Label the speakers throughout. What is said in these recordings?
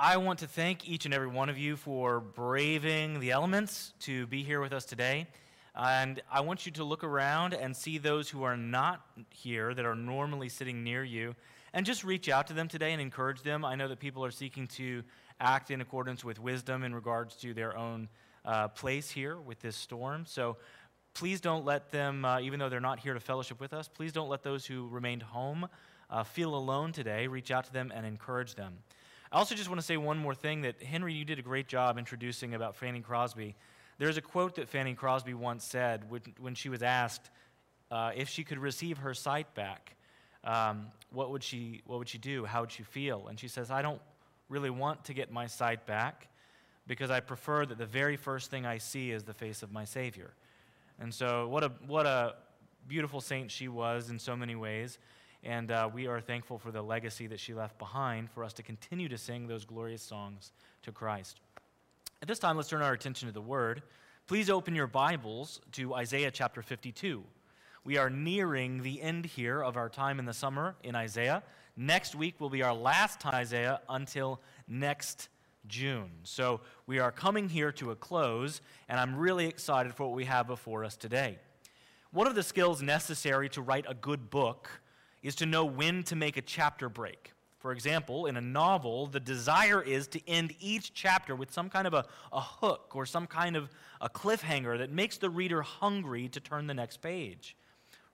Speaker 1: I want to thank each and every one of you for braving the elements to be here with us today. And I want you to look around and see those who are not here that are normally sitting near you and just reach out to them today and encourage them. I know that people are seeking to act in accordance with wisdom in regards to their own uh, place here with this storm. So please don't let them, uh, even though they're not here to fellowship with us, please don't let those who remained home uh, feel alone today. Reach out to them and encourage them. I also just want to say one more thing that Henry, you did a great job introducing about Fanny Crosby. There's a quote that Fanny Crosby once said when, she was asked uh, if she could receive her sight back. Um, what would she what would she do? How would she feel? And she says, I don't really want to get my sight back because I prefer that the very first thing I see is the face of my Savior. And so, what a what a beautiful saint she was in so many ways. And uh, we are thankful for the legacy that she left behind for us to continue to sing those glorious songs to Christ. At this time, let's turn our attention to the Word. Please open your Bibles to Isaiah chapter 52. We are nearing the end here of our time in the summer in Isaiah. Next week will be our last Isaiah until next June. So we are coming here to a close, and I'm really excited for what we have before us today. One of the skills necessary to write a good book is to know when to make a chapter break. For example, in a novel, the desire is to end each chapter with some kind of a, a hook or some kind of a cliffhanger that makes the reader hungry to turn the next page.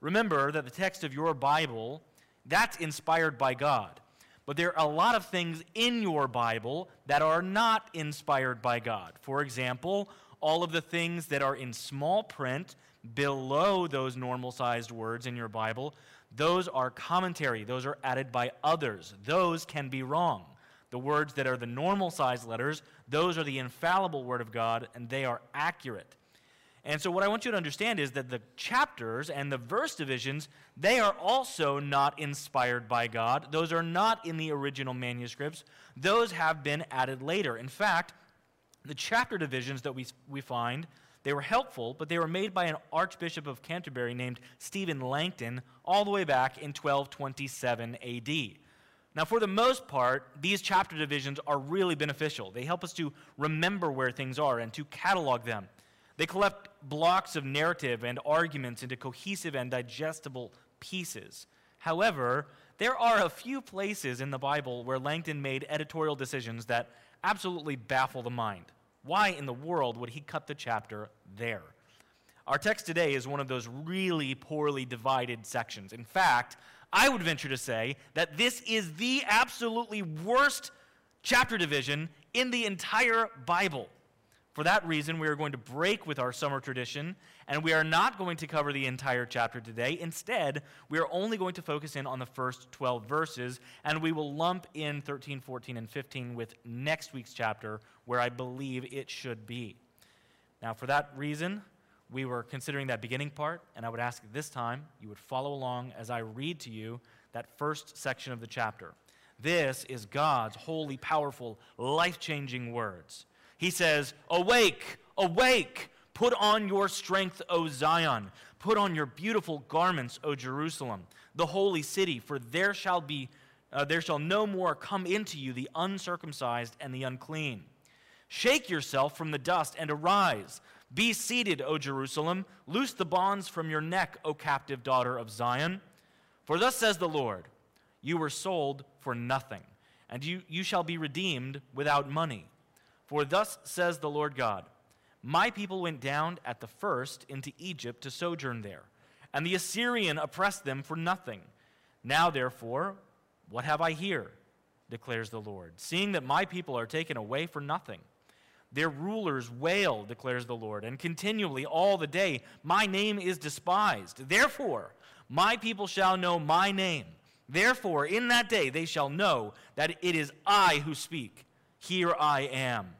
Speaker 1: Remember that the text of your Bible, that's inspired by God. But there are a lot of things in your Bible that are not inspired by God. For example, all of the things that are in small print below those normal sized words in your Bible those are commentary, those are added by others. Those can be wrong. The words that are the normal size letters, those are the infallible Word of God, and they are accurate. And so, what I want you to understand is that the chapters and the verse divisions, they are also not inspired by God. Those are not in the original manuscripts. Those have been added later. In fact, the chapter divisions that we, we find they were helpful, but they were made by an Archbishop of Canterbury named Stephen Langton all the way back in 1227 AD. Now, for the most part, these chapter divisions are really beneficial. They help us to remember where things are and to catalog them. They collect blocks of narrative and arguments into cohesive and digestible pieces. However, there are a few places in the Bible where Langton made editorial decisions that absolutely baffle the mind. Why in the world would he cut the chapter there? Our text today is one of those really poorly divided sections. In fact, I would venture to say that this is the absolutely worst chapter division in the entire Bible. For that reason, we are going to break with our summer tradition, and we are not going to cover the entire chapter today. Instead, we are only going to focus in on the first 12 verses, and we will lump in 13, 14, and 15 with next week's chapter, where I believe it should be. Now, for that reason, we were considering that beginning part, and I would ask this time you would follow along as I read to you that first section of the chapter. This is God's holy, powerful, life changing words. He says, Awake, awake, put on your strength, O Zion. Put on your beautiful garments, O Jerusalem, the holy city, for there shall be uh, there shall no more come into you the uncircumcised and the unclean. Shake yourself from the dust and arise. Be seated, O Jerusalem. Loose the bonds from your neck, O captive daughter of Zion. For thus says the Lord You were sold for nothing, and you, you shall be redeemed without money. For thus says the Lord God My people went down at the first into Egypt to sojourn there, and the Assyrian oppressed them for nothing. Now, therefore, what have I here? declares the Lord, seeing that my people are taken away for nothing. Their rulers wail, declares the Lord, and continually all the day, My name is despised. Therefore, my people shall know my name. Therefore, in that day they shall know that it is I who speak. Here I am.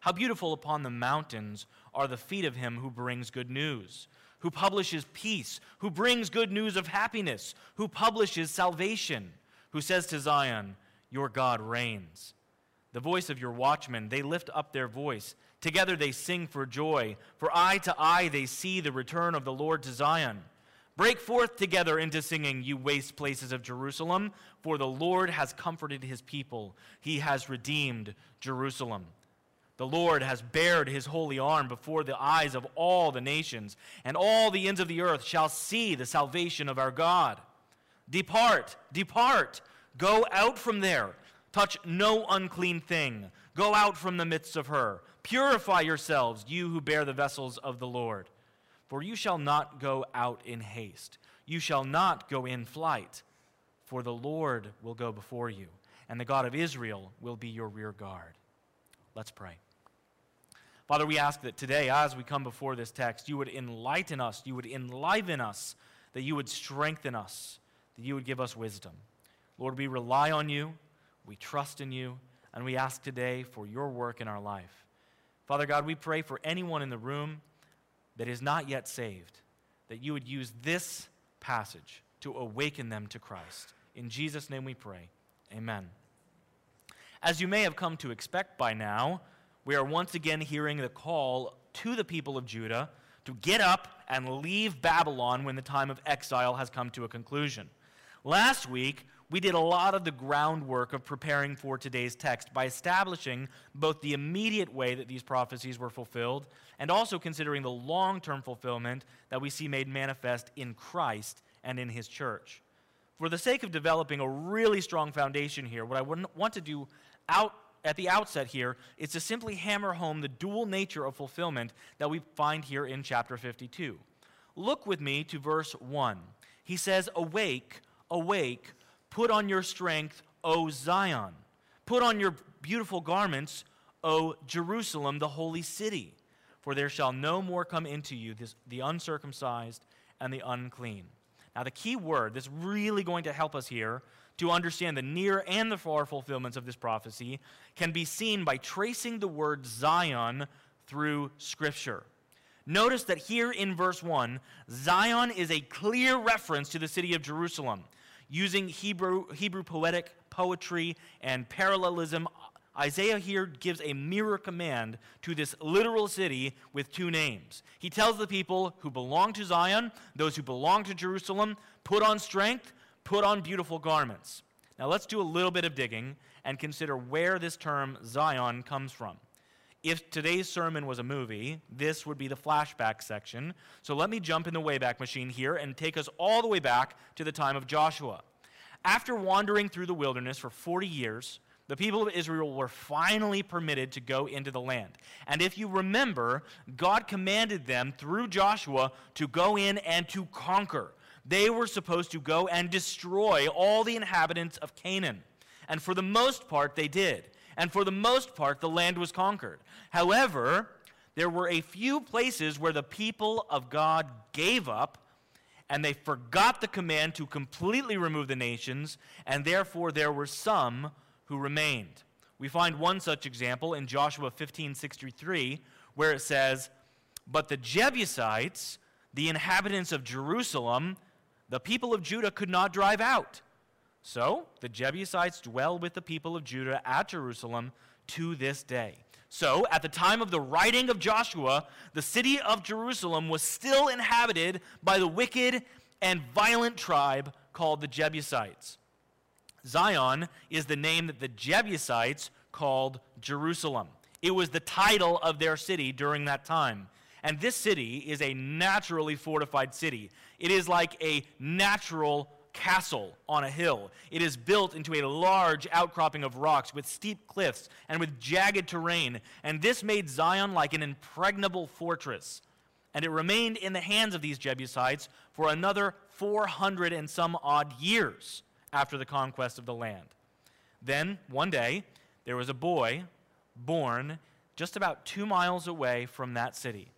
Speaker 1: How beautiful upon the mountains are the feet of him who brings good news, who publishes peace, who brings good news of happiness, who publishes salvation, who says to Zion, Your God reigns. The voice of your watchmen, they lift up their voice. Together they sing for joy, for eye to eye they see the return of the Lord to Zion. Break forth together into singing, you waste places of Jerusalem, for the Lord has comforted his people. He has redeemed Jerusalem. The Lord has bared his holy arm before the eyes of all the nations, and all the ends of the earth shall see the salvation of our God. Depart, depart, go out from there. Touch no unclean thing. Go out from the midst of her. Purify yourselves, you who bear the vessels of the Lord. For you shall not go out in haste. You shall not go in flight. For the Lord will go before you, and the God of Israel will be your rear guard. Let's pray. Father, we ask that today, as we come before this text, you would enlighten us, you would enliven us, that you would strengthen us, that you would give us wisdom. Lord, we rely on you, we trust in you, and we ask today for your work in our life. Father God, we pray for anyone in the room that is not yet saved, that you would use this passage to awaken them to Christ. In Jesus' name we pray. Amen. As you may have come to expect by now, we are once again hearing the call to the people of Judah to get up and leave Babylon when the time of exile has come to a conclusion. Last week, we did a lot of the groundwork of preparing for today's text by establishing both the immediate way that these prophecies were fulfilled and also considering the long term fulfillment that we see made manifest in Christ and in his church. For the sake of developing a really strong foundation here, what I want to do out at the outset here is to simply hammer home the dual nature of fulfillment that we find here in chapter 52. Look with me to verse 1. He says, Awake, awake, Put on your strength, O Zion. Put on your beautiful garments, O Jerusalem, the holy city. For there shall no more come into you this, the uncircumcised and the unclean. Now, the key word that's really going to help us here to understand the near and the far fulfillments of this prophecy can be seen by tracing the word Zion through Scripture. Notice that here in verse 1, Zion is a clear reference to the city of Jerusalem. Using Hebrew, Hebrew poetic poetry and parallelism, Isaiah here gives a mirror command to this literal city with two names. He tells the people who belong to Zion, those who belong to Jerusalem, put on strength, put on beautiful garments. Now let's do a little bit of digging and consider where this term Zion comes from. If today's sermon was a movie, this would be the flashback section. So let me jump in the Wayback Machine here and take us all the way back to the time of Joshua. After wandering through the wilderness for 40 years, the people of Israel were finally permitted to go into the land. And if you remember, God commanded them through Joshua to go in and to conquer. They were supposed to go and destroy all the inhabitants of Canaan. And for the most part, they did and for the most part, the land was conquered. However, there were a few places where the people of God gave up and they forgot the command to completely remove the nations, and therefore there were some who remained. We find one such example in Joshua 15:63 where it says, "But the Jebusites, the inhabitants of Jerusalem, the people of Judah could not drive out." So the Jebusites dwell with the people of Judah at Jerusalem to this day. So, at the time of the writing of Joshua, the city of Jerusalem was still inhabited by the wicked and violent tribe called the Jebusites. Zion is the name that the Jebusites called Jerusalem. It was the title of their city during that time. And this city is a naturally fortified city. It is like a natural castle on a hill. It is built into a large outcropping of rocks with steep cliffs and with jagged terrain, and this made Zion like an impregnable fortress. And it remained in the hands of these Jebusites for another 400 and some odd years after the conquest of the land. Then, one day, there was a boy born just about two miles away from that city.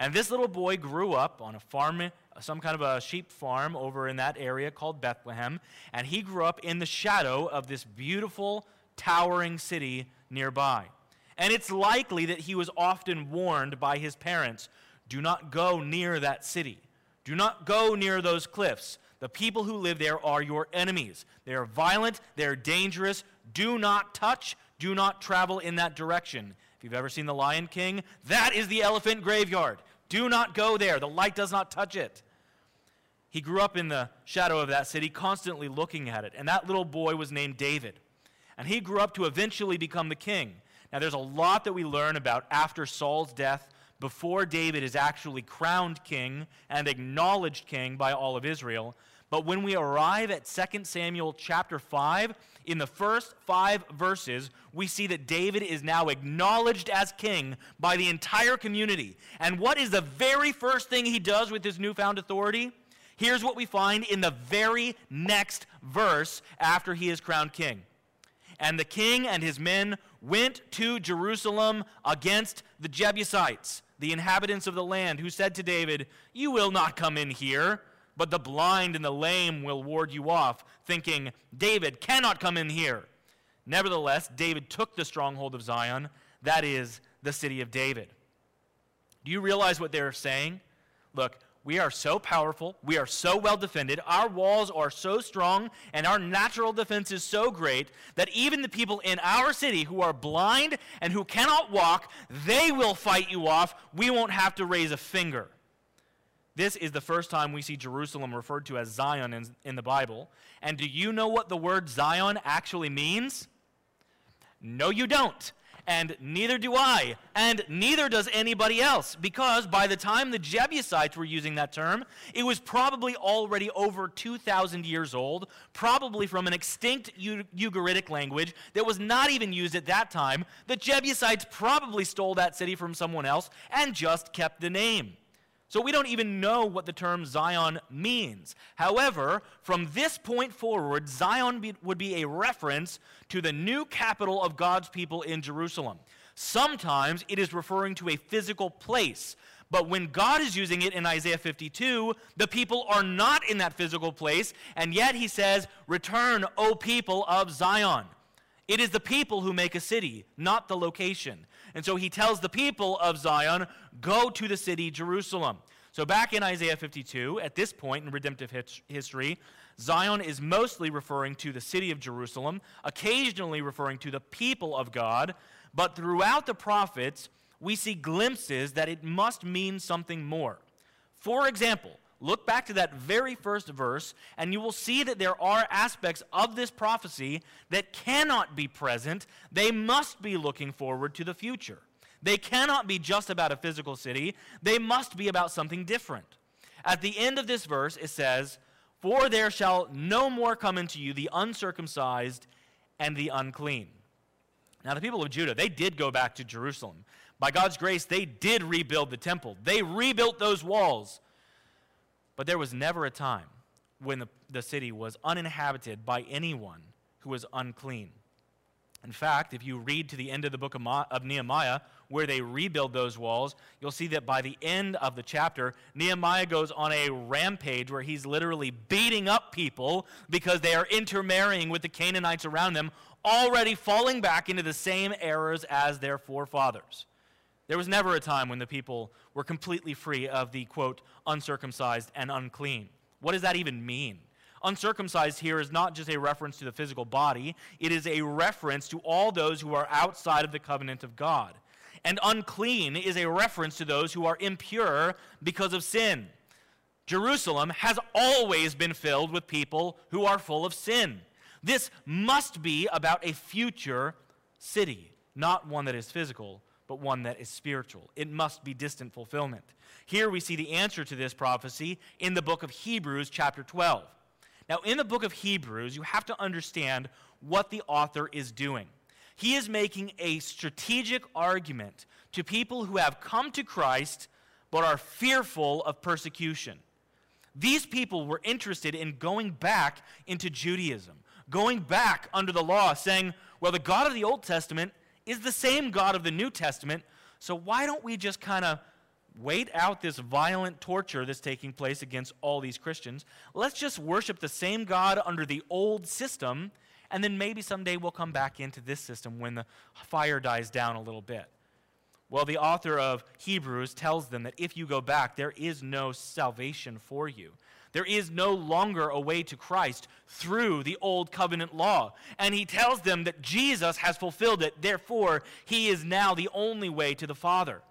Speaker 1: And this little boy grew up on a farm some kind of a sheep farm over in that area called Bethlehem, and he grew up in the shadow of this beautiful, towering city nearby. And it's likely that he was often warned by his parents do not go near that city, do not go near those cliffs. The people who live there are your enemies. They are violent, they're dangerous. Do not touch, do not travel in that direction. If you've ever seen The Lion King, that is the elephant graveyard. Do not go there. The light does not touch it. He grew up in the shadow of that city, constantly looking at it. And that little boy was named David. And he grew up to eventually become the king. Now, there's a lot that we learn about after Saul's death, before David is actually crowned king and acknowledged king by all of Israel. But when we arrive at 2 Samuel chapter 5, in the first five verses, we see that David is now acknowledged as king by the entire community. And what is the very first thing he does with his newfound authority? Here's what we find in the very next verse after he is crowned king. And the king and his men went to Jerusalem against the Jebusites, the inhabitants of the land, who said to David, You will not come in here, but the blind and the lame will ward you off, thinking, David cannot come in here. Nevertheless, David took the stronghold of Zion, that is, the city of David. Do you realize what they're saying? Look, we are so powerful. We are so well defended. Our walls are so strong, and our natural defense is so great that even the people in our city who are blind and who cannot walk, they will fight you off. We won't have to raise a finger. This is the first time we see Jerusalem referred to as Zion in, in the Bible. And do you know what the word Zion actually means? No, you don't and neither do I, and neither does anybody else, because by the time the Jebusites were using that term, it was probably already over 2,000 years old, probably from an extinct Ugaritic language that was not even used at that time. The Jebusites probably stole that city from someone else and just kept the name. So we don't even know what the term Zion means. However, from this point forward, Zion be, would be a reference to the new capital of God's people in Jerusalem. Sometimes it is referring to a physical place. But when God is using it in Isaiah 52, the people are not in that physical place, and yet he says, Return, O people of Zion. It is the people who make a city, not the location. And so he tells the people of Zion, Go to the city, Jerusalem. So, back in Isaiah 52, at this point in redemptive history, Zion is mostly referring to the city of Jerusalem, occasionally referring to the people of God, but throughout the prophets, we see glimpses that it must mean something more. For example, look back to that very first verse, and you will see that there are aspects of this prophecy that cannot be present. They must be looking forward to the future. They cannot be just about a physical city, they must be about something different. At the end of this verse, it says, For there shall no more come into you the uncircumcised and the unclean. Now, the people of Judah, they did go back to Jerusalem. By God's grace, they did rebuild the temple, they rebuilt those walls. But there was never a time when the, the city was uninhabited by anyone who was unclean. In fact, if you read to the end of the book of, Ma- of Nehemiah, where they rebuild those walls, you'll see that by the end of the chapter, Nehemiah goes on a rampage where he's literally beating up people because they are intermarrying with the Canaanites around them, already falling back into the same errors as their forefathers. There was never a time when the people were completely free of the, quote, uncircumcised and unclean. What does that even mean? Uncircumcised here is not just a reference to the physical body, it is a reference to all those who are outside of the covenant of God. And unclean is a reference to those who are impure because of sin. Jerusalem has always been filled with people who are full of sin. This must be about a future city, not one that is physical, but one that is spiritual. It must be distant fulfillment. Here we see the answer to this prophecy in the book of Hebrews, chapter 12. Now, in the book of Hebrews, you have to understand what the author is doing. He is making a strategic argument to people who have come to Christ but are fearful of persecution. These people were interested in going back into Judaism, going back under the law, saying, well, the God of the Old Testament is the same God of the New Testament, so why don't we just kind of wait out this violent torture that's taking place against all these Christians? Let's just worship the same God under the old system and then maybe someday we'll come back into this system when the fire dies down a little bit. Well, the author of Hebrews tells them that if you go back, there is no salvation for you. There is no longer a way to Christ through the old covenant law. And he tells them that Jesus has fulfilled it. Therefore, he is now the only way to the Father.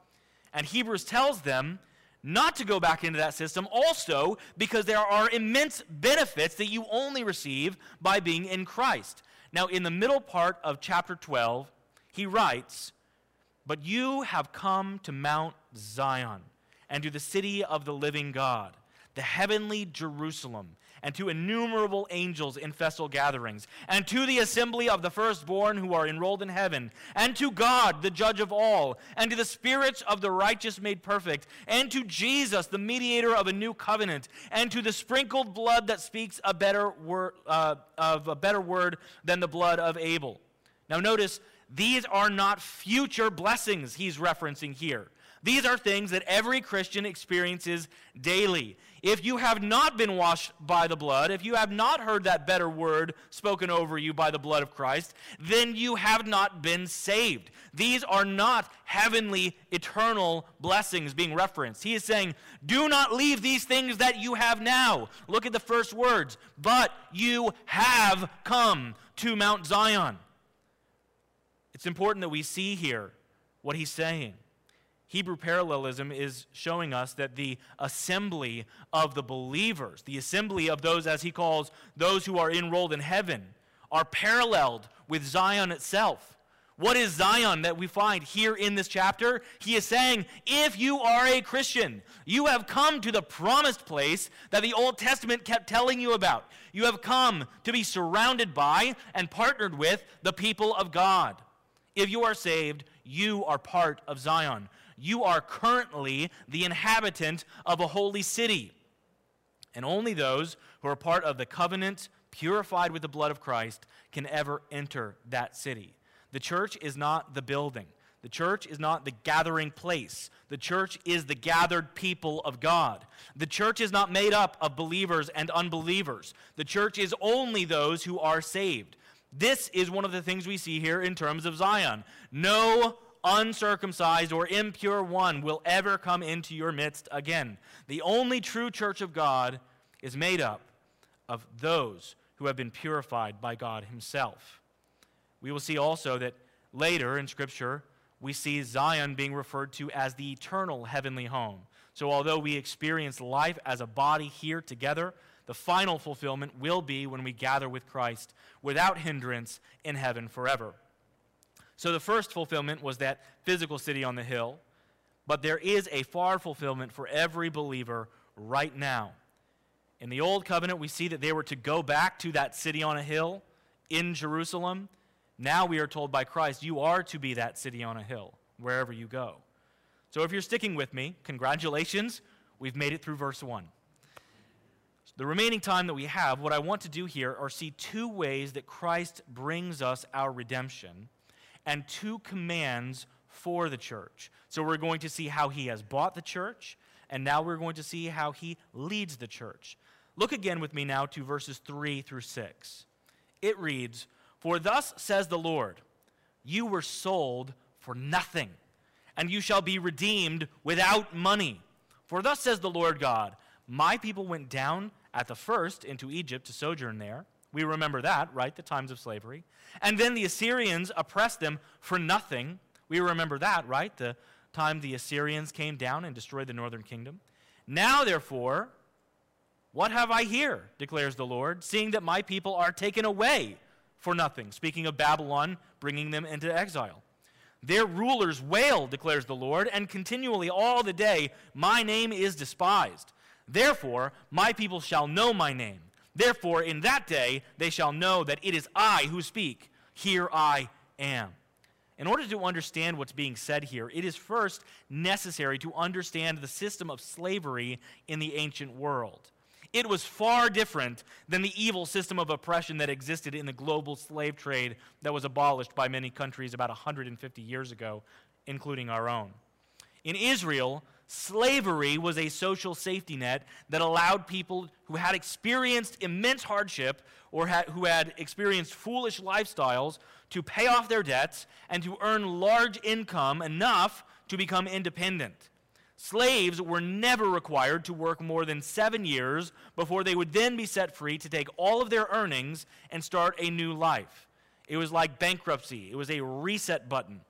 Speaker 1: And Hebrews tells them not to go back into that system also because there are immense benefits that you only receive by being in Christ. Now, in the middle part of chapter 12, he writes, But you have come to Mount Zion and to the city of the living God, the heavenly Jerusalem and to innumerable angels in festal gatherings, and to the assembly of the firstborn who are enrolled in heaven, and to God, the judge of all, and to the spirits of the righteous made perfect, and to Jesus, the mediator of a new covenant, and to the sprinkled blood that speaks a better word uh, of a better word than the blood of Abel. Now notice these are not future blessings he's referencing here. These are things that every Christian experiences daily. If you have not been washed by the blood, if you have not heard that better word spoken over you by the blood of Christ, then you have not been saved. These are not heavenly, eternal blessings being referenced. He is saying, Do not leave these things that you have now. Look at the first words. But you have come to Mount Zion. It's important that we see here what he's saying. Hebrew parallelism is showing us that the assembly of the believers, the assembly of those, as he calls those who are enrolled in heaven, are paralleled with Zion itself. What is Zion that we find here in this chapter? He is saying, if you are a Christian, you have come to the promised place that the Old Testament kept telling you about. You have come to be surrounded by and partnered with the people of God. If you are saved, you are part of Zion you are currently the inhabitant of a holy city. And only those who are part of the covenant, purified with the blood of Christ, can ever enter that city. The church is not the building. The church is not the gathering place. The church is the gathered people of God. The church is not made up of believers and unbelievers. The church is only those who are saved. This is one of the things we see here in terms of Zion. No uncircumcised or impure one will ever come into your midst again. The only true church of God is made up of those who have been purified by God Himself. We will see also that later in Scripture, we see Zion being referred to as the eternal heavenly home. So, although we experience life as a body here together, the final fulfillment will be when we gather with Christ without hindrance in heaven forever. So the first fulfillment was that physical city on the hill, but there is a far fulfillment for every believer right now. In the Old Covenant, we see that they were to go back to that city on a hill in Jerusalem. Now we are told by Christ, you are to be that city on a hill wherever you go. So if you're sticking with me, congratulations, we've made it through verse 1. The remaining time that we have, what I want to do here are see two ways that Christ brings us our redemption and two commands for the church. So we're going to see how he has bought the church, and now we're going to see how he leads the church. Look again with me now to verses 3 through 6. It reads, For thus says the Lord, you were sold for nothing, and you shall be redeemed without money. For thus says the Lord God, My people went down at the first into Egypt to sojourn there we remember that, right? The times of slavery. And then the Assyrians oppressed them for nothing. We remember that, right? The time the Assyrians came down and destroyed the northern kingdom. Now, therefore, what have I here, declares the Lord, seeing that my people are taken away for nothing? Speaking of Babylon, bringing them into exile. Their rulers wail, declares the Lord, and continually all the day, my name is despised. Therefore, my people shall know my name Therefore, in that day, they shall know that it is I who speak. Here I am. In order to understand what's being said here, it is first necessary to understand the system of slavery in the ancient world. It was far different than the evil system of oppression that existed in the global slave trade that was abolished by many countries about 150 years ago, including our own. In Israel, Slavery was a social safety net that allowed people who had experienced immense hardship or had, who had experienced foolish lifestyles to pay off their debts and to earn large income enough to become independent. Slaves were never required to work more than seven years before they would then be set free to take all of their earnings and start a new life. It was like bankruptcy, it was a reset button.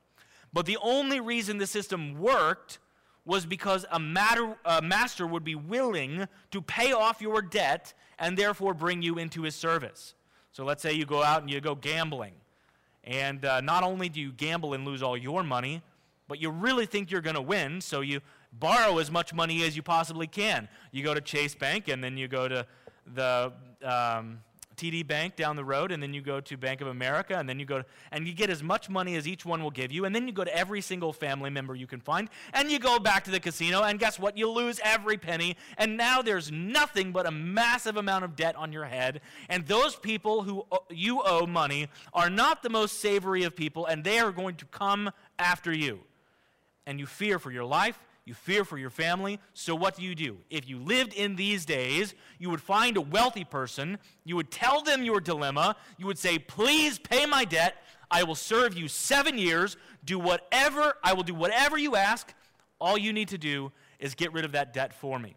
Speaker 1: But the only reason the system worked was because a, matter, a master would be willing to pay off your debt and therefore bring you into his service. So let's say you go out and you go gambling. And uh, not only do you gamble and lose all your money, but you really think you're going to win, so you borrow as much money as you possibly can. You go to Chase Bank, and then you go to the um, TD Bank down the road, and then you go to Bank of America, and then you go to, and you get as much money as each one will give you, and then you go to every single family member you can find, and you go back to the casino, and guess what? You lose every penny, and now there's nothing but a massive amount of debt on your head, and those people who uh, you owe money are not the most savory of people, and they are going to come after you. And you fear for your life, you fear for your family. So, what do you do? If you lived in these days, you would find a wealthy person, you would tell them your dilemma, you would say, Please pay my debt. I will serve you seven years. Do whatever, I will do whatever you ask. All you need to do is get rid of that debt for me.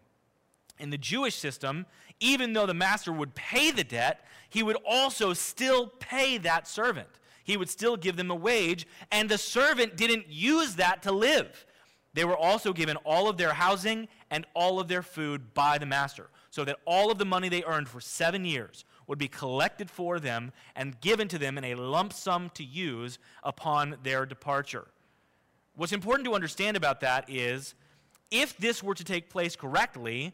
Speaker 1: In the Jewish system, even though the master would pay the debt, he would also still pay that servant. He would still give them a wage, and the servant didn't use that to live. They were also given all of their housing and all of their food by the master, so that all of the money they earned for seven years would be collected for them and given to them in a lump sum to use upon their departure. What's important to understand about that is if this were to take place correctly,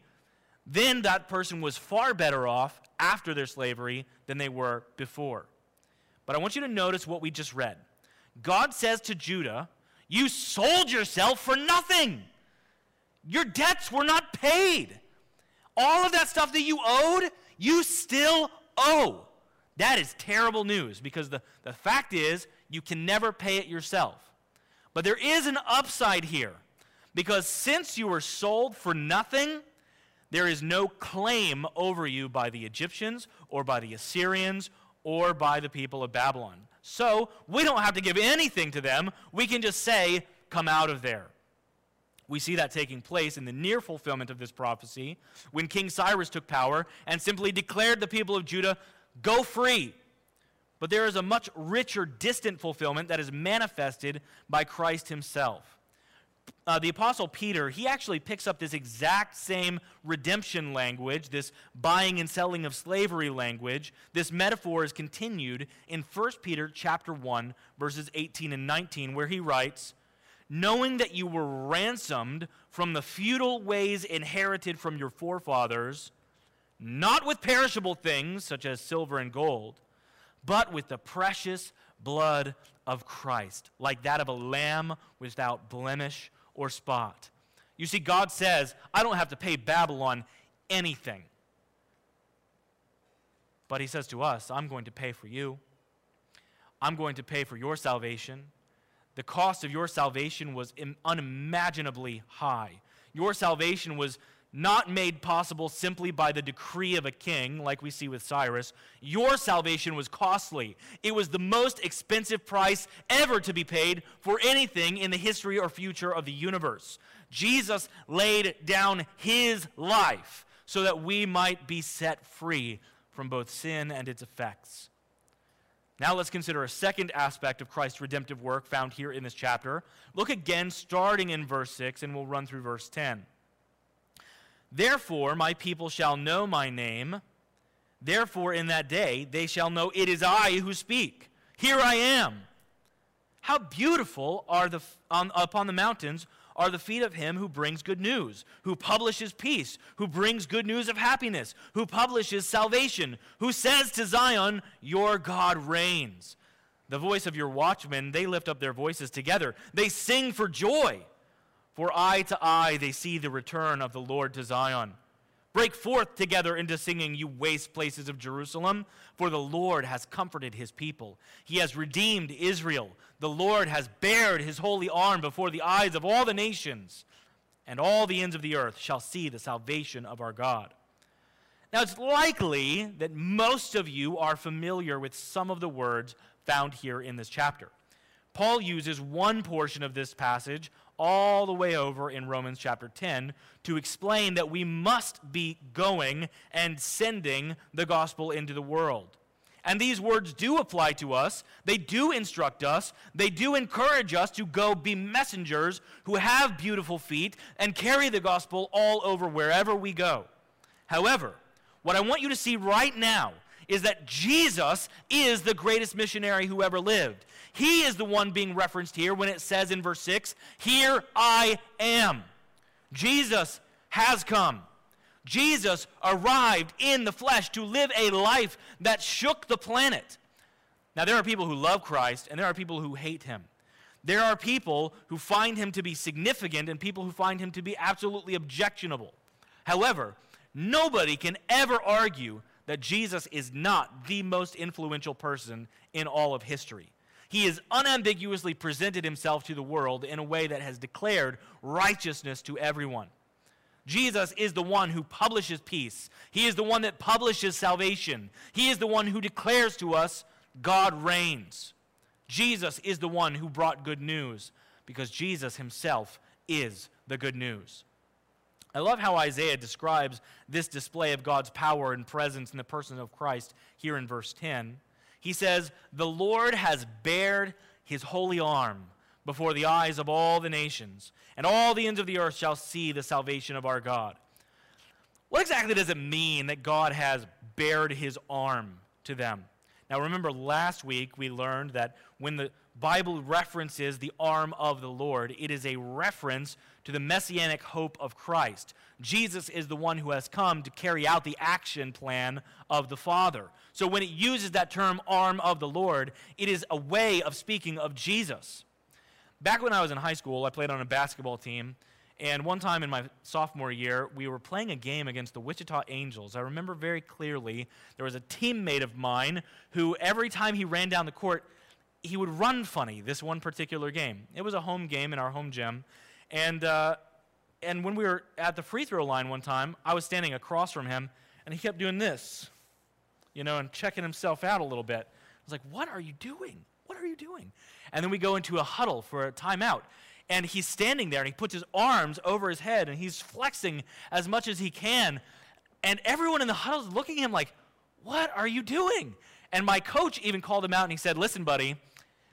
Speaker 1: then that person was far better off after their slavery than they were before. But I want you to notice what we just read. God says to Judah, you sold yourself for nothing. Your debts were not paid. All of that stuff that you owed, you still owe. That is terrible news because the, the fact is, you can never pay it yourself. But there is an upside here because since you were sold for nothing, there is no claim over you by the Egyptians or by the Assyrians or by the people of Babylon. So we don't have to give anything to them. We can just say, Come out of there. We see that taking place in the near fulfillment of this prophecy when King Cyrus took power and simply declared the people of Judah, Go free. But there is a much richer, distant fulfillment that is manifested by Christ himself uh, the Apostle Peter, he actually picks up this exact same redemption language, this buying and selling of slavery language. This metaphor is continued in 1 Peter chapter 1, verses 18 and 19, where he writes, Knowing that you were ransomed from the futile ways inherited from your forefathers, not with perishable things such as silver and gold, but with the precious blood of Christ, like that of a lamb without blemish or spot. You see, God says, I don't have to pay Babylon anything. But He says to us, I'm going to pay for you. I'm going to pay for your salvation. The cost of your salvation was unimaginably high. Your salvation was not made possible simply by the decree of a king, like we see with Cyrus. Your salvation was costly. It was the most expensive price ever to be paid for anything in the history or future of the universe. Jesus laid down his life so that we might be set free from both sin and its effects. Now let's consider a second aspect of Christ's redemptive work found here in this chapter. Look again, starting in verse 6, and we'll run through verse 10. Therefore, my people shall know my name. Therefore, in that day, they shall know it is I who speak. Here I am. How beautiful are the, on, upon the mountains are the feet of him who brings good news, who publishes peace, who brings good news of happiness, who publishes salvation, who says to Zion, Your God reigns. The voice of your watchmen, they lift up their voices together. They sing for joy. For eye to eye they see the return of the Lord to Zion. Break forth together into singing, you waste places of Jerusalem, for the Lord has comforted his people. He has redeemed Israel. The Lord has bared his holy arm before the eyes of all the nations, and all the ends of the earth shall see the salvation of our God. Now, it's likely that most of you are familiar with some of the words found here in this chapter. Paul uses one portion of this passage all the way over in Romans chapter 10 to explain that we must be going and sending the gospel into the world. And these words do apply to us. They do instruct us. They do encourage us to go be messengers who have beautiful feet and carry the gospel all over wherever we go. However, what I want you to see right now is that Jesus is the greatest missionary who ever lived. He is the one being referenced here when it says in verse 6, Here I am. Jesus has come. Jesus arrived in the flesh to live a life that shook the planet. Now, there are people who love Christ and there are people who hate him. There are people who find him to be significant and people who find him to be absolutely objectionable. However, nobody can ever argue that Jesus is not the most influential person in all of history. He has unambiguously presented himself to the world in a way that has declared righteousness to everyone. Jesus is the one who publishes peace. He is the one that publishes salvation. He is the one who declares to us, God reigns. Jesus is the one who brought good news because Jesus himself is the good news. I love how Isaiah describes this display of God's power and presence in the person of Christ here in verse 10. He says, The Lord has bared his holy arm before the eyes of all the nations, and all the ends of the earth shall see the salvation of our God. What exactly does it mean that God has bared his arm to them? Now, remember, last week we learned that when the Bible references the arm of the Lord, it is a reference to the messianic hope of Christ. Jesus is the one who has come to carry out the action plan of the Father. So when it uses that term arm of the Lord, it is a way of speaking of Jesus. Back when I was in high school, I played on a basketball team. And one time in my sophomore year, we were playing a game against the Wichita Angels. I remember very clearly there was a teammate of mine who, every time he ran down the court, he would run funny this one particular game. It was a home game in our home gym. And, uh, and when we were at the free throw line one time, I was standing across from him, and he kept doing this, you know, and checking himself out a little bit. I was like, What are you doing? What are you doing? And then we go into a huddle for a timeout. And he's standing there and he puts his arms over his head and he's flexing as much as he can. And everyone in the huddle is looking at him like, What are you doing? And my coach even called him out and he said, Listen, buddy,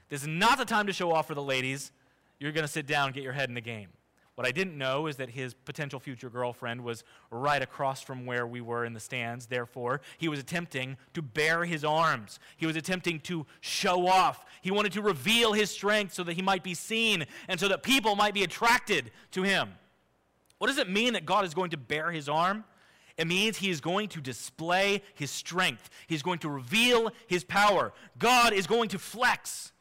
Speaker 1: this is not the time to show off for the ladies. You're going to sit down and get your head in the game. What I didn't know is that his potential future girlfriend was right across from where we were in the stands. Therefore, he was attempting to bare his arms. He was attempting to show off. He wanted to reveal his strength so that he might be seen and so that people might be attracted to him. What does it mean that God is going to bare his arm? It means he is going to display his strength. He's going to reveal his power. God is going to flex.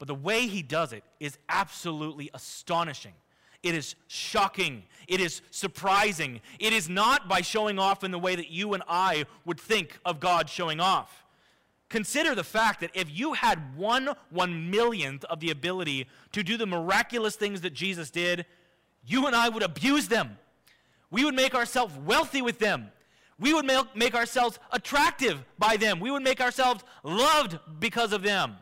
Speaker 1: But the way he does it is absolutely astonishing. It is shocking. It is surprising. It is not by showing off in the way that you and I would think of God showing off. Consider the fact that if you had one one millionth of the ability to do the miraculous things that Jesus did, you and I would abuse them. We would make ourselves wealthy with them. We would make, ourselves attractive by them. We would make ourselves loved because of them.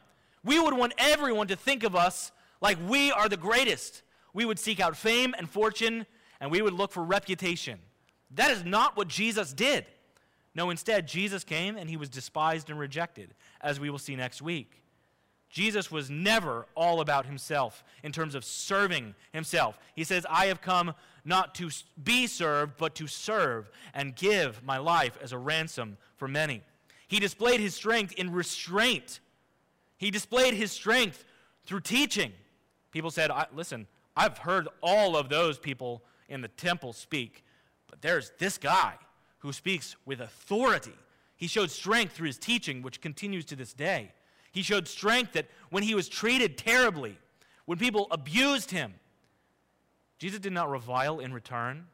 Speaker 1: We would want everyone to think of us like we are the greatest we would seek out fame and fortune, and we would look for reputation. That is not what Jesus did. No, instead, Jesus came and he was despised and rejected, as we will see next week. Jesus was never all about himself in terms of serving himself. He says, I have come not to be served, but to serve and give my life as a ransom for many. He displayed his strength in restraint. He displayed his strength through teaching. People said, Listen, I've heard all of those people in the temple speak, but there's this guy who speaks with authority. He showed strength through his teaching, which continues to this day. He showed strength that when he was treated terribly, when people abused him, Jesus did not revile in return,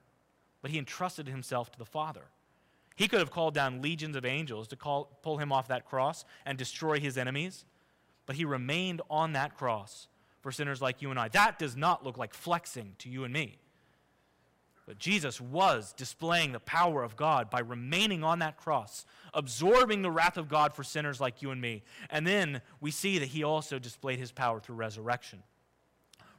Speaker 1: but he entrusted himself to the Father. He could have called down legions of angels to call, pull him off that cross and destroy his enemies, but he remained on that cross for sinners like you and I. That does not look like flexing to you and me. But Jesus was displaying the power of God by remaining on that cross, absorbing the wrath of God for sinners like you and me. And then we see that he also displayed his power through resurrection.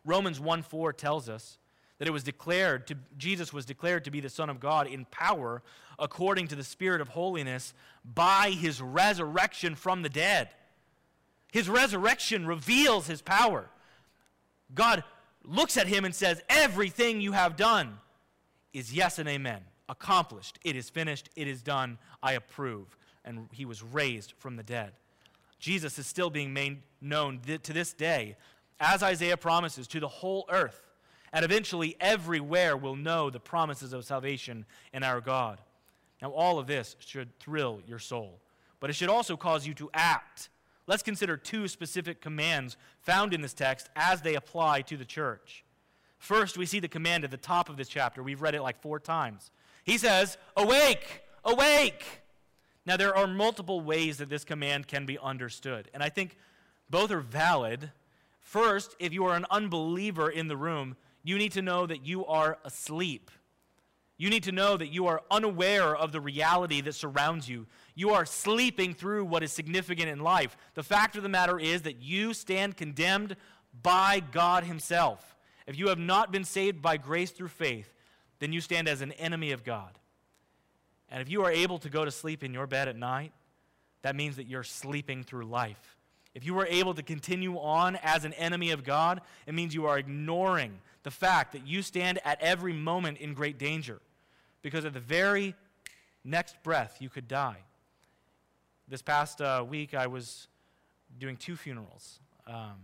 Speaker 1: Romans 1 4 tells us that it was declared to Jesus was declared to be the Son of God in power according to the Spirit of holiness by his resurrection from the dead. His resurrection reveals his power. God looks at him and says, Everything you have done is yes and amen. Accomplished. It is finished. It is done. I approve. And he was raised from the dead. Jesus is still being made known to this day, as Isaiah promises, to the whole earth and eventually everywhere will know the promises of salvation in our God. Now, all of this should thrill your soul, but it should also cause you to act. Let's consider two specific commands found in this text as they apply to the church. First, we see the command at the top of this chapter. We've read it like four times. He says, Awake! Awake! Now, there are multiple ways that this command can be understood, and I think both are valid. First, if you are an unbeliever in the room, you need to know that you are asleep. You need to know that you are unaware of the reality that surrounds you. You are sleeping through what is significant in life. The fact of the matter is that you stand condemned by God Himself. If you have not been saved by grace through faith, then you stand as an enemy of God. And if you are able to go to sleep in your bed at night, that means that you're sleeping through life. If you are able to continue on as an enemy of God, it means you are ignoring the fact that you stand at every moment in great danger because at the very next breath you could die. This past uh, week, I was doing two funerals. Um,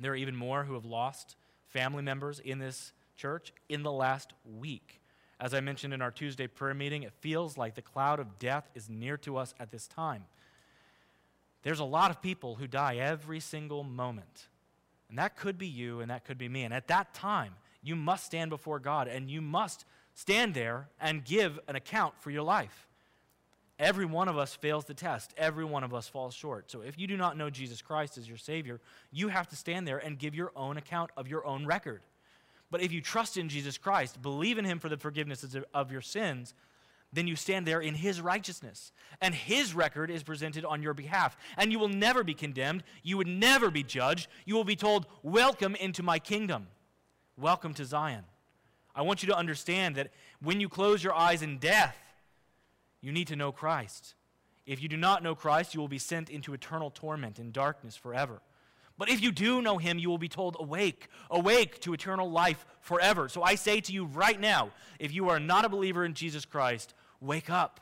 Speaker 1: there are even more who have lost family members in this church in the last week. As I mentioned in our Tuesday prayer meeting, it feels like the cloud of death is near to us at this time. There's a lot of people who die every single moment. And that could be you and that could be me. And at that time, you must stand before God and you must stand there and give an account for your life. Every one of us fails the test. Every one of us falls short. So if you do not know Jesus Christ as your Savior, you have to stand there and give your own account of your own record. But if you trust in Jesus Christ, believe in Him for the forgiveness of your sins, then you stand there in his righteousness. And his record is presented on your behalf. And you will never be condemned. You would never be judged. You will be told, Welcome into my kingdom. Welcome to Zion. I want you to understand that when you close your eyes in death, you need to know Christ. If you do not know Christ, you will be sent into eternal torment in darkness forever. But if you do know him, you will be told, Awake, awake to eternal life forever. So I say to you right now, if you are not a believer in Jesus Christ, Wake up.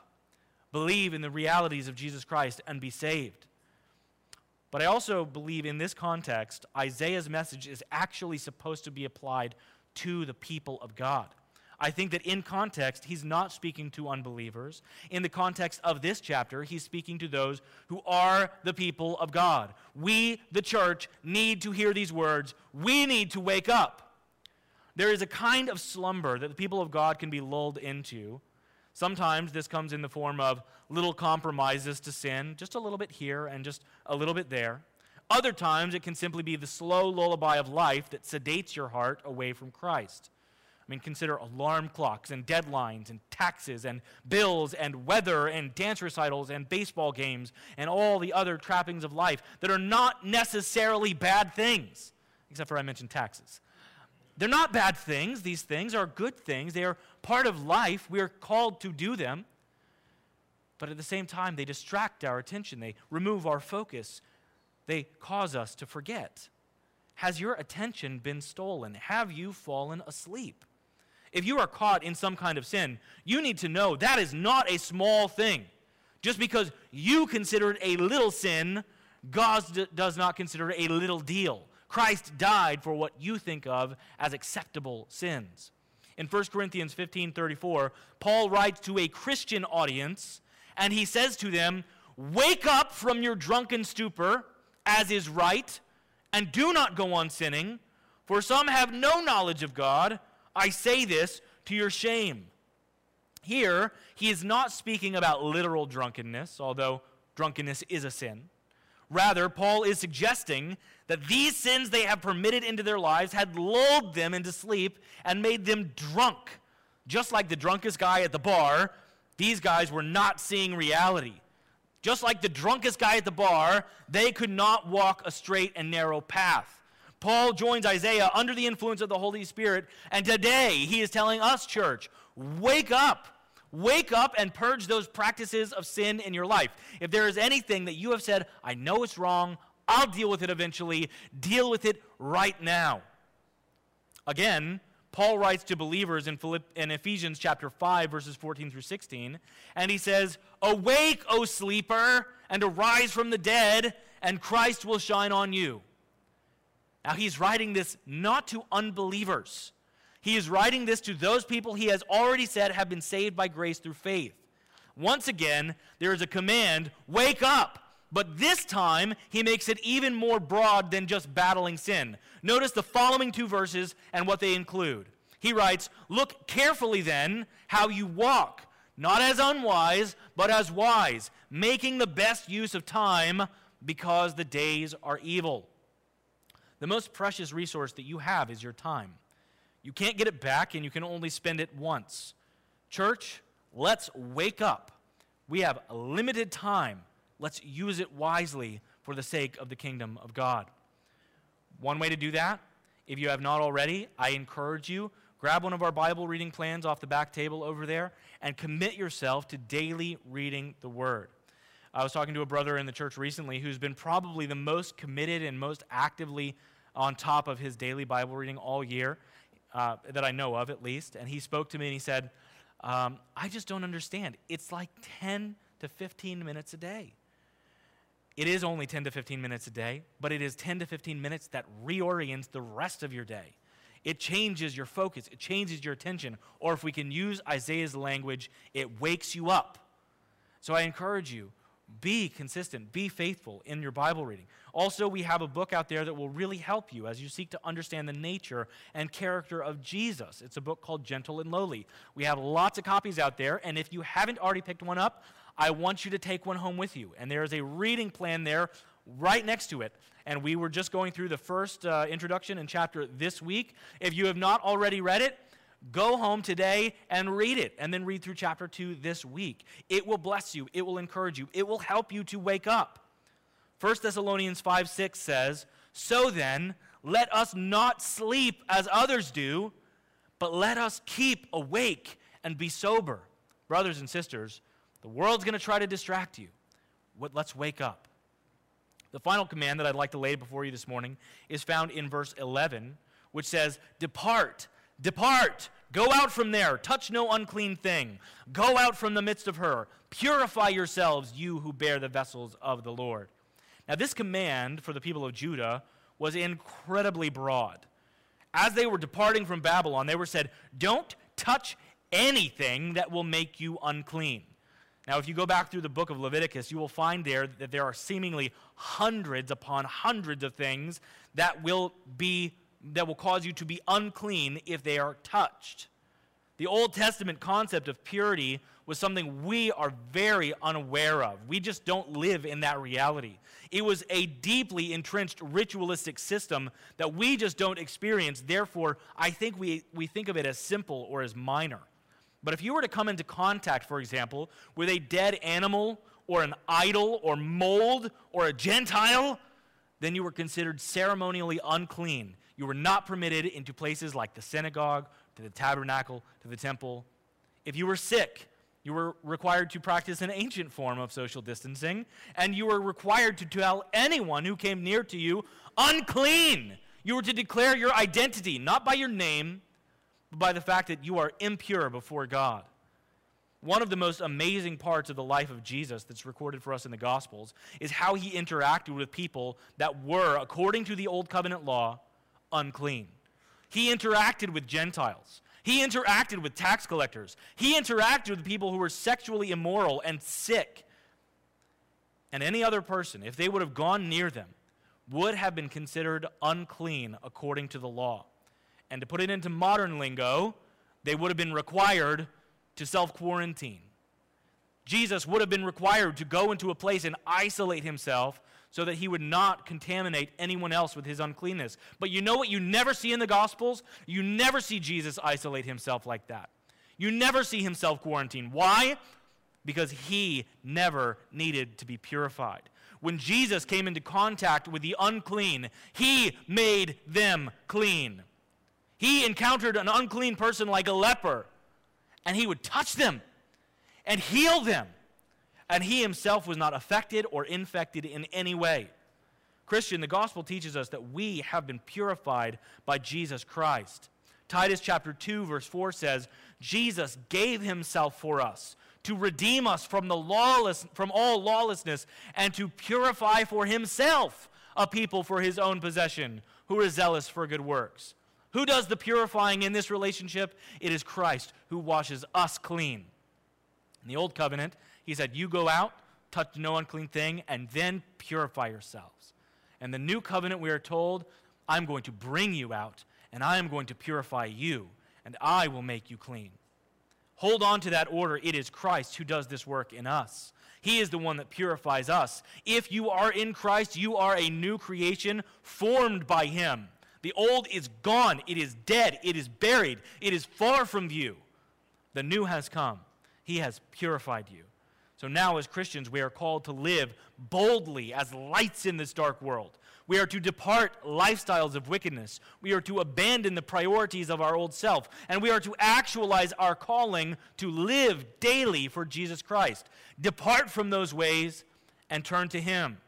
Speaker 1: Believe in the realities of Jesus Christ and be saved. But I also believe in this context, Isaiah's message is actually supposed to be applied to the people of God. I think that in context, he's not speaking to unbelievers. In the context of this chapter, he's speaking to those who are the people of God. We, the church, need to hear these words. We need to wake up. There is a kind of slumber that the people of God can be lulled into Sometimes this comes in the form of little compromises to sin, just a little bit here and just a little bit there. Other times it can simply be the slow lullaby of life that sedates your heart away from Christ. I mean, consider alarm clocks and deadlines and taxes and bills and weather and dance recitals and baseball games and all the other trappings of life that are not necessarily bad things, except for I mentioned taxes. They're not bad things. These things are good things. They are part of life. We are called to do them. But at the same time, they distract our attention, they remove our focus, they cause us to forget. Has your attention been stolen? Have you fallen asleep? If you are caught in some kind of sin, you need to know that is not a small thing. Just because you consider it a little sin, God does not consider it a little deal. Christ died for what you think of as acceptable sins. In 1 Corinthians 15 34, Paul writes to a Christian audience, and he says to them, Wake up from your drunken stupor, as is right, and do not go on sinning, for some have no knowledge of God. I say this to your shame. Here, he is not speaking about literal drunkenness, although drunkenness is a sin. Rather, Paul is suggesting that these sins they have permitted into their lives had lulled them into sleep and made them drunk. Just like the drunkest guy at the bar, these guys were not seeing reality. Just like the drunkest guy at the bar, they could not walk a straight and narrow path. Paul joins Isaiah under the influence of the Holy Spirit, and today he is telling us, church, wake up. Wake up and purge those practices of sin in your life. If there is anything that you have said, I know it's wrong, I'll deal with it eventually, deal with it right now. Again, Paul writes to believers in, Philipp- in Ephesians chapter 5, verses 14 through 16, and he says, Awake, O sleeper, and arise from the dead, and Christ will shine on you. Now, he's writing this not to unbelievers. He is writing this to those people he has already said have been saved by grace through faith. Once again, there is a command wake up. But this time, he makes it even more broad than just battling sin. Notice the following two verses and what they include. He writes, Look carefully then how you walk, not as unwise, but as wise, making the best use of time because the days are evil. The most precious resource that you have is your time. You can't get it back, and you can only spend it once. Church, let's wake up. We have limited time Let's use it wisely for the sake of the kingdom of God. One way to do that, if you have not already, I encourage you grab one of our Bible reading plans off the back table over there and commit yourself to daily reading the Word. I was talking to a brother in the church recently who's been probably the most committed and most actively on top of his daily Bible reading all year, uh, that I know of at least. And he spoke to me and he said, um, I just don't understand. It's like 10 to 15 minutes a day. It is only 10 to 15 minutes a day, but it is 10 to 15 minutes that reorients the rest of your day. It changes your focus, it changes your attention, or if we can use Isaiah's language, it wakes you up. So I encourage you be consistent, be faithful in your Bible reading. Also, we have a book out there that will really help you as you seek to understand the nature and character of Jesus. It's a book called Gentle and Lowly. We have lots of copies out there, and if you haven't already picked one up, I want you to take one home with you. And there is a reading plan there right next to it. And we were just going through the first uh, introduction and chapter this week. If you have not already read it, go home today and read it, and then read through chapter 2 this week. It will bless you, it will encourage you, it will help you to wake up. 1 Thessalonians 5 6 says, So then, let us not sleep as others do, but let us keep awake and be sober. Brothers and sisters, the world's going to try to distract you. Let's wake up. The final command that I'd like to lay before you this morning is found in verse 11, which says, Depart, depart, go out from there, touch no unclean thing, go out from the midst of her, purify yourselves, you who bear the vessels of the Lord. Now, this command for the people of Judah was incredibly broad. As they were departing from Babylon, they were said, Don't touch anything that will make you unclean. Now, if you go back through the book of Leviticus, you will find there that there are seemingly hundreds upon hundreds of things that will be that will cause you to be unclean if they are touched. The Old Testament concept of purity was something we are very unaware of. We just don't live in that reality. It was a deeply entrenched ritualistic system that we just don't experience. Therefore, I think we, we think of it as simple or as minor. But if you were to come into contact, for example, with a dead animal or an idol or mold or a Gentile, then you were considered ceremonially unclean. You were not permitted into places like the synagogue, to the tabernacle, to the temple. If you were sick, you were required to practice an ancient form of social distancing, and you were required to tell anyone who came near to you, unclean. You were to declare your identity, not by your name, but by the fact that you are impure before God. One of the most amazing parts of the life of Jesus that's recorded for us in the Gospels is how he interacted with people that were, according to the Old Covenant law, unclean. He interacted with Gentiles. He interacted with tax collectors. He interacted with people who were sexually immoral and sick. And any other person, if they would have gone near them, would have been considered unclean according to the law. And to put it into modern lingo, they would have been required to self quarantine. Jesus would have been required to go into a place and isolate himself so that he would not contaminate anyone else with his uncleanness. But you know what you never see in the Gospels? You never see Jesus isolate himself like that. You never see him self quarantine. Why? because he never needed to be purified. When Jesus came into contact with the unclean, he made them clean. He encountered an unclean person like a leper, and he would touch them and heal them. And he himself was not affected or infected in any way. Christian, the gospel teaches us that we have been purified by Jesus Christ. Titus chapter 2 verse 4 says, Jesus gave himself for us to redeem us from the lawless from all lawlessness and to purify for himself a people for his own possession who are zealous for good works. Who does the purifying in this relationship? It is Christ who washes us clean. In the old covenant, he said, You go out, touch no unclean thing, and then purify yourselves. And the new covenant, we are told, I'm going to bring you out, and I am going to purify you, and I will make you clean. Hold on to that order. It is Christ who does this work in us. He is the one that purifies us. If you are in Christ, you are a new creation formed by Him. The old is gone, it is dead, it is buried, it is far from you. The new has come. He has purified you. So now, as Christians, we are called to live boldly as lights in this dark world. We are to depart lifestyles of wickedness. We are to abandon the priorities of our old self. And we are to actualize our calling to live daily for Jesus Christ. Depart from those ways and turn to Him.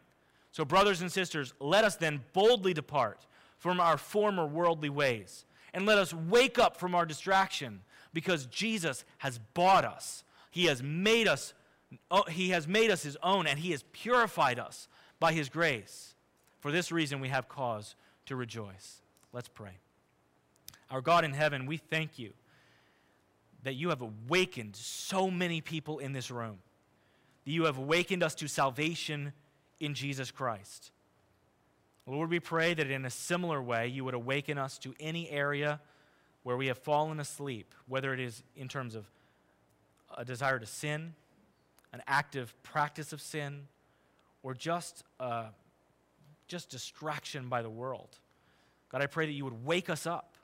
Speaker 1: So, brothers and sisters, let us then boldly depart from our former worldly ways. And let us wake up from our distraction because Jesus has bought us. He has made us Oh, he has made us his own and he has purified us by his grace. For this reason, we have cause to rejoice. Let's pray. Our God in heaven, we thank you that you have awakened so many people in this room, that you have awakened us to salvation in Jesus Christ. Lord, we pray that in a similar way, you would awaken us to any area where we have fallen asleep, whether it is in terms of a desire to sin an active practice of sin, or just, just distraction by the world. God, I pray that you would wake us up,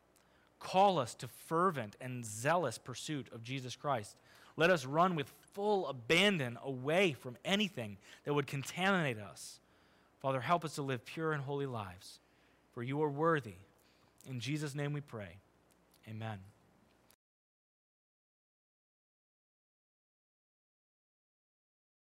Speaker 1: call us to fervent and zealous pursuit of Jesus Christ. Let us run with full abandon away from anything that would contaminate us. Father, help us to live pure and holy lives, for you are worthy. In Jesus' name we pray. Amen.